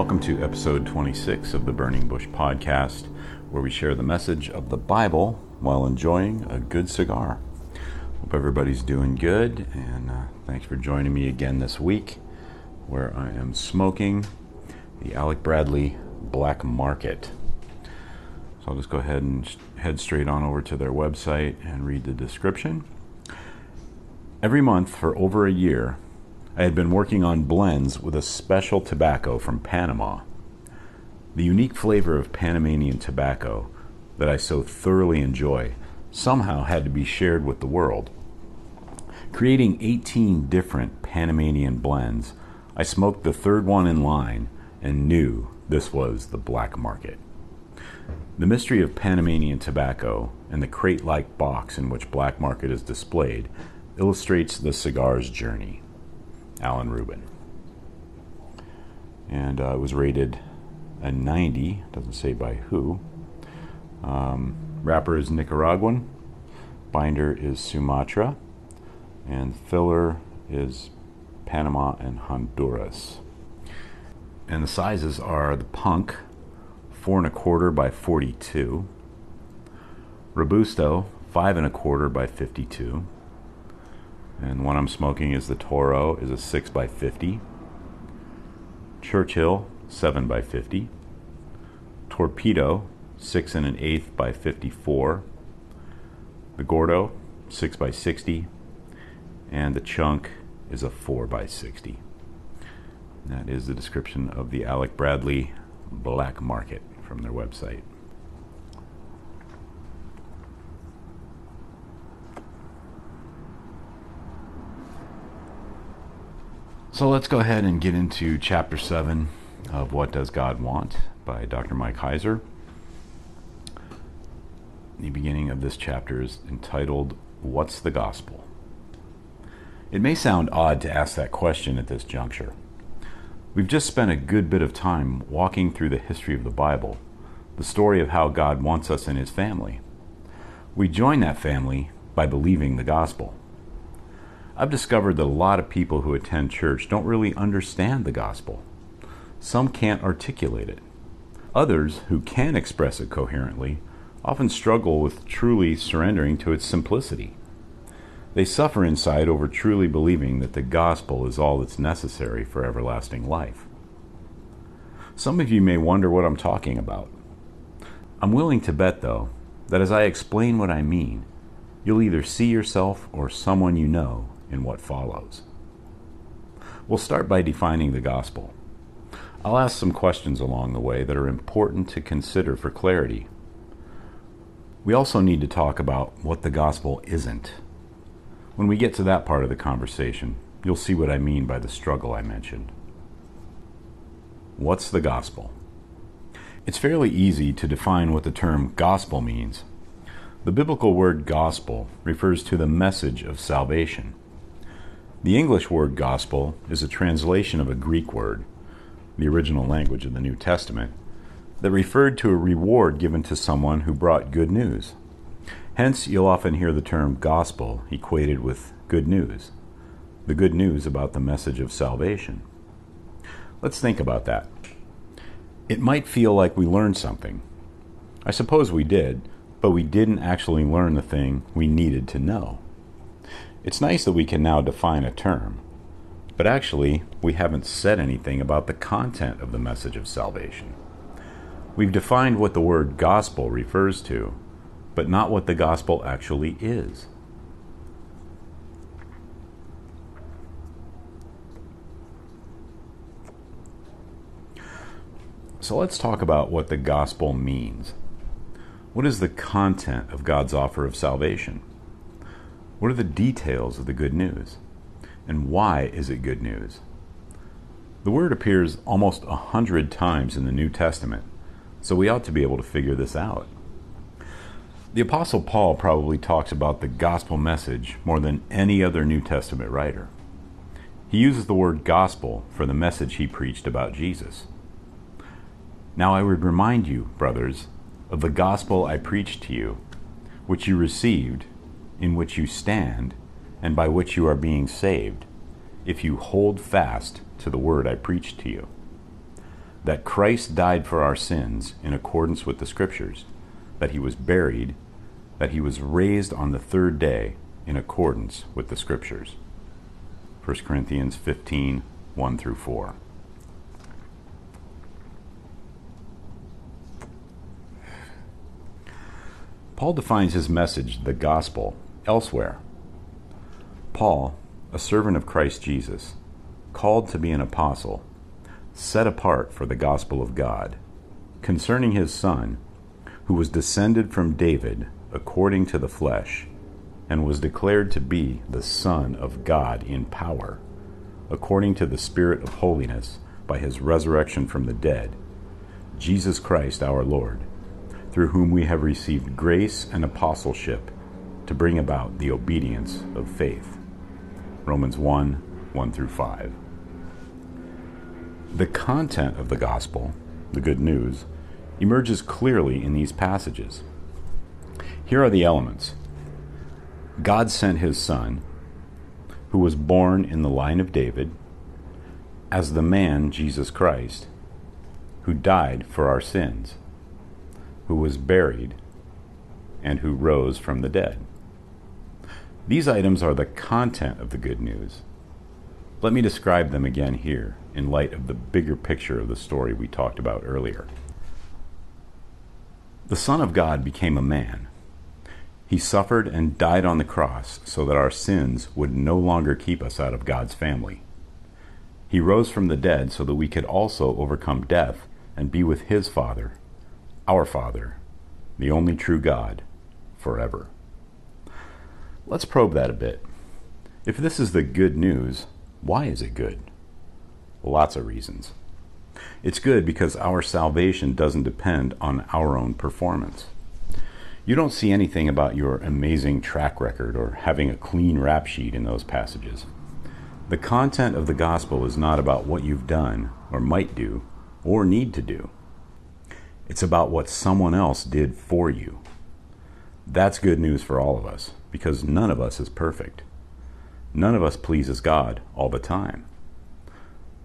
to episode 26 of the Burning Bush podcast, where we share the message of the Bible while enjoying a good cigar. Hope everybody's doing good, and uh, thanks for joining me again this week, where I am smoking the Alec Bradley Black Market. So I'll just go ahead and head straight on over to their website and read the description. Every month for over a year, I had been working on blends with a special tobacco from Panama. The unique flavor of Panamanian tobacco that I so thoroughly enjoy somehow had to be shared with the world. Creating 18 different Panamanian blends, I smoked the third one in line and knew this was the black market. The mystery of Panamanian tobacco and the crate like box in which black market is displayed illustrates the cigar's journey. Alan Rubin. And uh, it was rated a 90, doesn't say by who. Um, wrapper is Nicaraguan, binder is Sumatra, and filler is Panama and Honduras. And the sizes are the Punk, four and a quarter by 42, Robusto, five and a quarter by 52, and one I'm smoking is the Toro, is a 6 by 50 Churchill, 7 by 50 Torpedo, 6 and an eighth by 54 The Gordo, 6 by 60 and the Chunk is a 4 by 60 That is the description of the Alec Bradley Black Market from their website. So let's go ahead and get into chapter 7 of What Does God Want by Dr. Mike Heiser. The beginning of this chapter is entitled, What's the Gospel? It may sound odd to ask that question at this juncture. We've just spent a good bit of time walking through the history of the Bible, the story of how God wants us in His family. We join that family by believing the gospel. I've discovered that a lot of people who attend church don't really understand the gospel. Some can't articulate it. Others, who can express it coherently, often struggle with truly surrendering to its simplicity. They suffer inside over truly believing that the gospel is all that's necessary for everlasting life. Some of you may wonder what I'm talking about. I'm willing to bet, though, that as I explain what I mean, you'll either see yourself or someone you know in what follows. We'll start by defining the gospel. I'll ask some questions along the way that are important to consider for clarity. We also need to talk about what the gospel isn't. When we get to that part of the conversation, you'll see what I mean by the struggle I mentioned. What's the gospel? It's fairly easy to define what the term gospel means. The biblical word gospel refers to the message of salvation. The English word gospel is a translation of a Greek word, the original language of the New Testament, that referred to a reward given to someone who brought good news. Hence, you'll often hear the term gospel equated with good news, the good news about the message of salvation. Let's think about that. It might feel like we learned something. I suppose we did, but we didn't actually learn the thing we needed to know. It's nice that we can now define a term, but actually, we haven't said anything about the content of the message of salvation. We've defined what the word gospel refers to, but not what the gospel actually is. So let's talk about what the gospel means. What is the content of God's offer of salvation? What are the details of the good news? And why is it good news? The word appears almost a hundred times in the New Testament, so we ought to be able to figure this out. The Apostle Paul probably talks about the gospel message more than any other New Testament writer. He uses the word gospel for the message he preached about Jesus. Now I would remind you, brothers, of the gospel I preached to you, which you received in which you stand and by which you are being saved, if you hold fast to the word I preached to you. that Christ died for our sins in accordance with the Scriptures, that he was buried, that he was raised on the third day in accordance with the Scriptures. 1 Corinthians 15 1 through 4. Paul defines his message, the gospel, elsewhere. Paul, a servant of Christ Jesus, called to be an apostle, set apart for the gospel of God, concerning his Son, who was descended from David according to the flesh, and was declared to be the Son of God in power, according to the Spirit of holiness, by his resurrection from the dead, Jesus Christ our Lord, through whom we have received grace and apostleship to bring about the obedience of faith. Romans 1 1 through 5. The content of the gospel, the good news, emerges clearly in these passages. Here are the elements God sent his Son, who was born in the line of David, as the man Jesus Christ, who died for our sins, who was buried, and who rose from the dead. These items are the content of the good news. Let me describe them again here in light of the bigger picture of the story we talked about earlier. The Son of God became a man. He suffered and died on the cross so that our sins would no longer keep us out of God's family. He rose from the dead so that we could also overcome death and be with His Father, our Father, the only true God, forever. Let's probe that a bit. If this is the good news, why is it good? Lots of reasons. It's good because our salvation doesn't depend on our own performance. You don't see anything about your amazing track record or having a clean rap sheet in those passages. The content of the gospel is not about what you've done or might do or need to do. It's about what someone else did for you. That's good news for all of us because none of us is perfect. None of us pleases God all the time.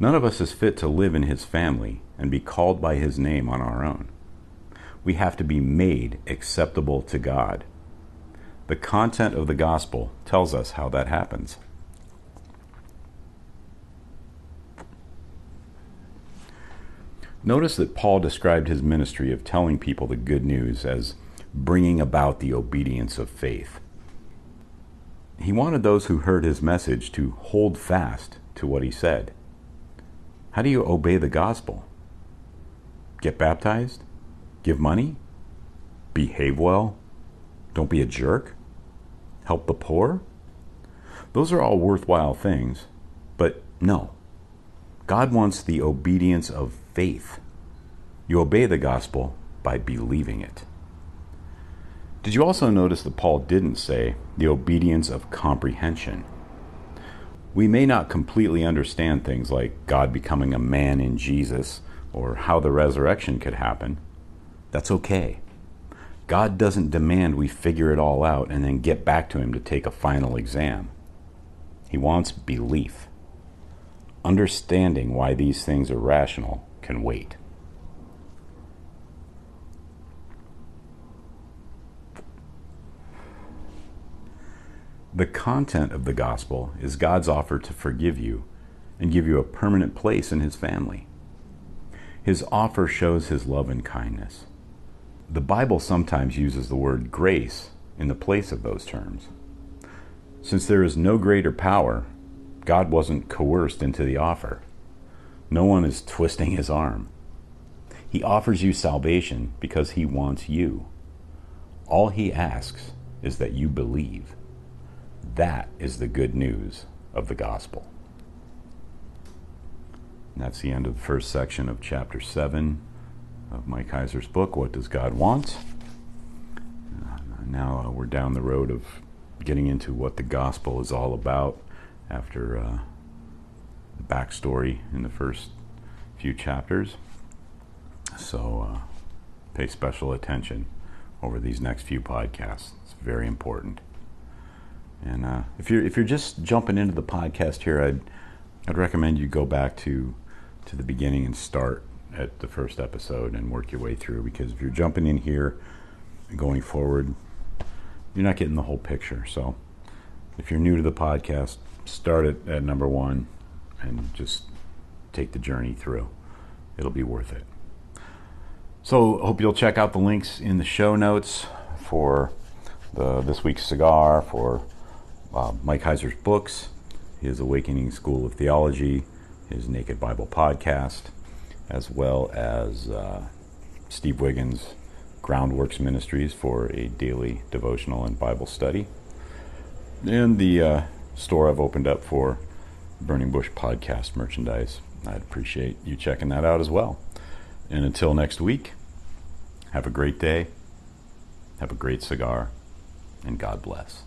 None of us is fit to live in His family and be called by His name on our own. We have to be made acceptable to God. The content of the gospel tells us how that happens. Notice that Paul described his ministry of telling people the good news as bringing about the obedience of faith. He wanted those who heard his message to hold fast to what he said. How do you obey the gospel? Get baptized? Give money? Behave well? Don't be a jerk? Help the poor? Those are all worthwhile things, but no. God wants the obedience of faith. You obey the gospel by believing it. Did you also notice that Paul didn't say the obedience of comprehension? We may not completely understand things like God becoming a man in Jesus or how the resurrection could happen. That's okay. God doesn't demand we figure it all out and then get back to Him to take a final exam. He wants belief. Understanding why these things are rational can wait. The content of the gospel is God's offer to forgive you and give you a permanent place in his family. His offer shows his love and kindness. The Bible sometimes uses the word grace in the place of those terms. Since there is no greater power, God wasn't coerced into the offer. No one is twisting his arm. He offers you salvation because he wants you. All he asks is that you believe. That is the good news of the gospel. And that's the end of the first section of chapter 7 of Mike Heiser's book, What Does God Want? Now uh, we're down the road of getting into what the gospel is all about after uh, the backstory in the first few chapters. So uh, pay special attention over these next few podcasts. It's very important. And uh, if you're if you're just jumping into the podcast here, I'd I'd recommend you go back to to the beginning and start at the first episode and work your way through because if you're jumping in here going forward, you're not getting the whole picture. So if you're new to the podcast, start it at number one and just take the journey through. It'll be worth it. So, hope you'll check out the links in the show notes for the this week's cigar, for uh, Mike Heiser's books, his Awakening School of Theology, his Naked Bible podcast, as well as uh, Steve Wiggins' Groundworks Ministries for a daily devotional and Bible study, and the uh, store I've opened up for Burning Bush podcast merchandise. I'd appreciate you checking that out as well. And until next week, have a great day, have a great cigar, and God bless.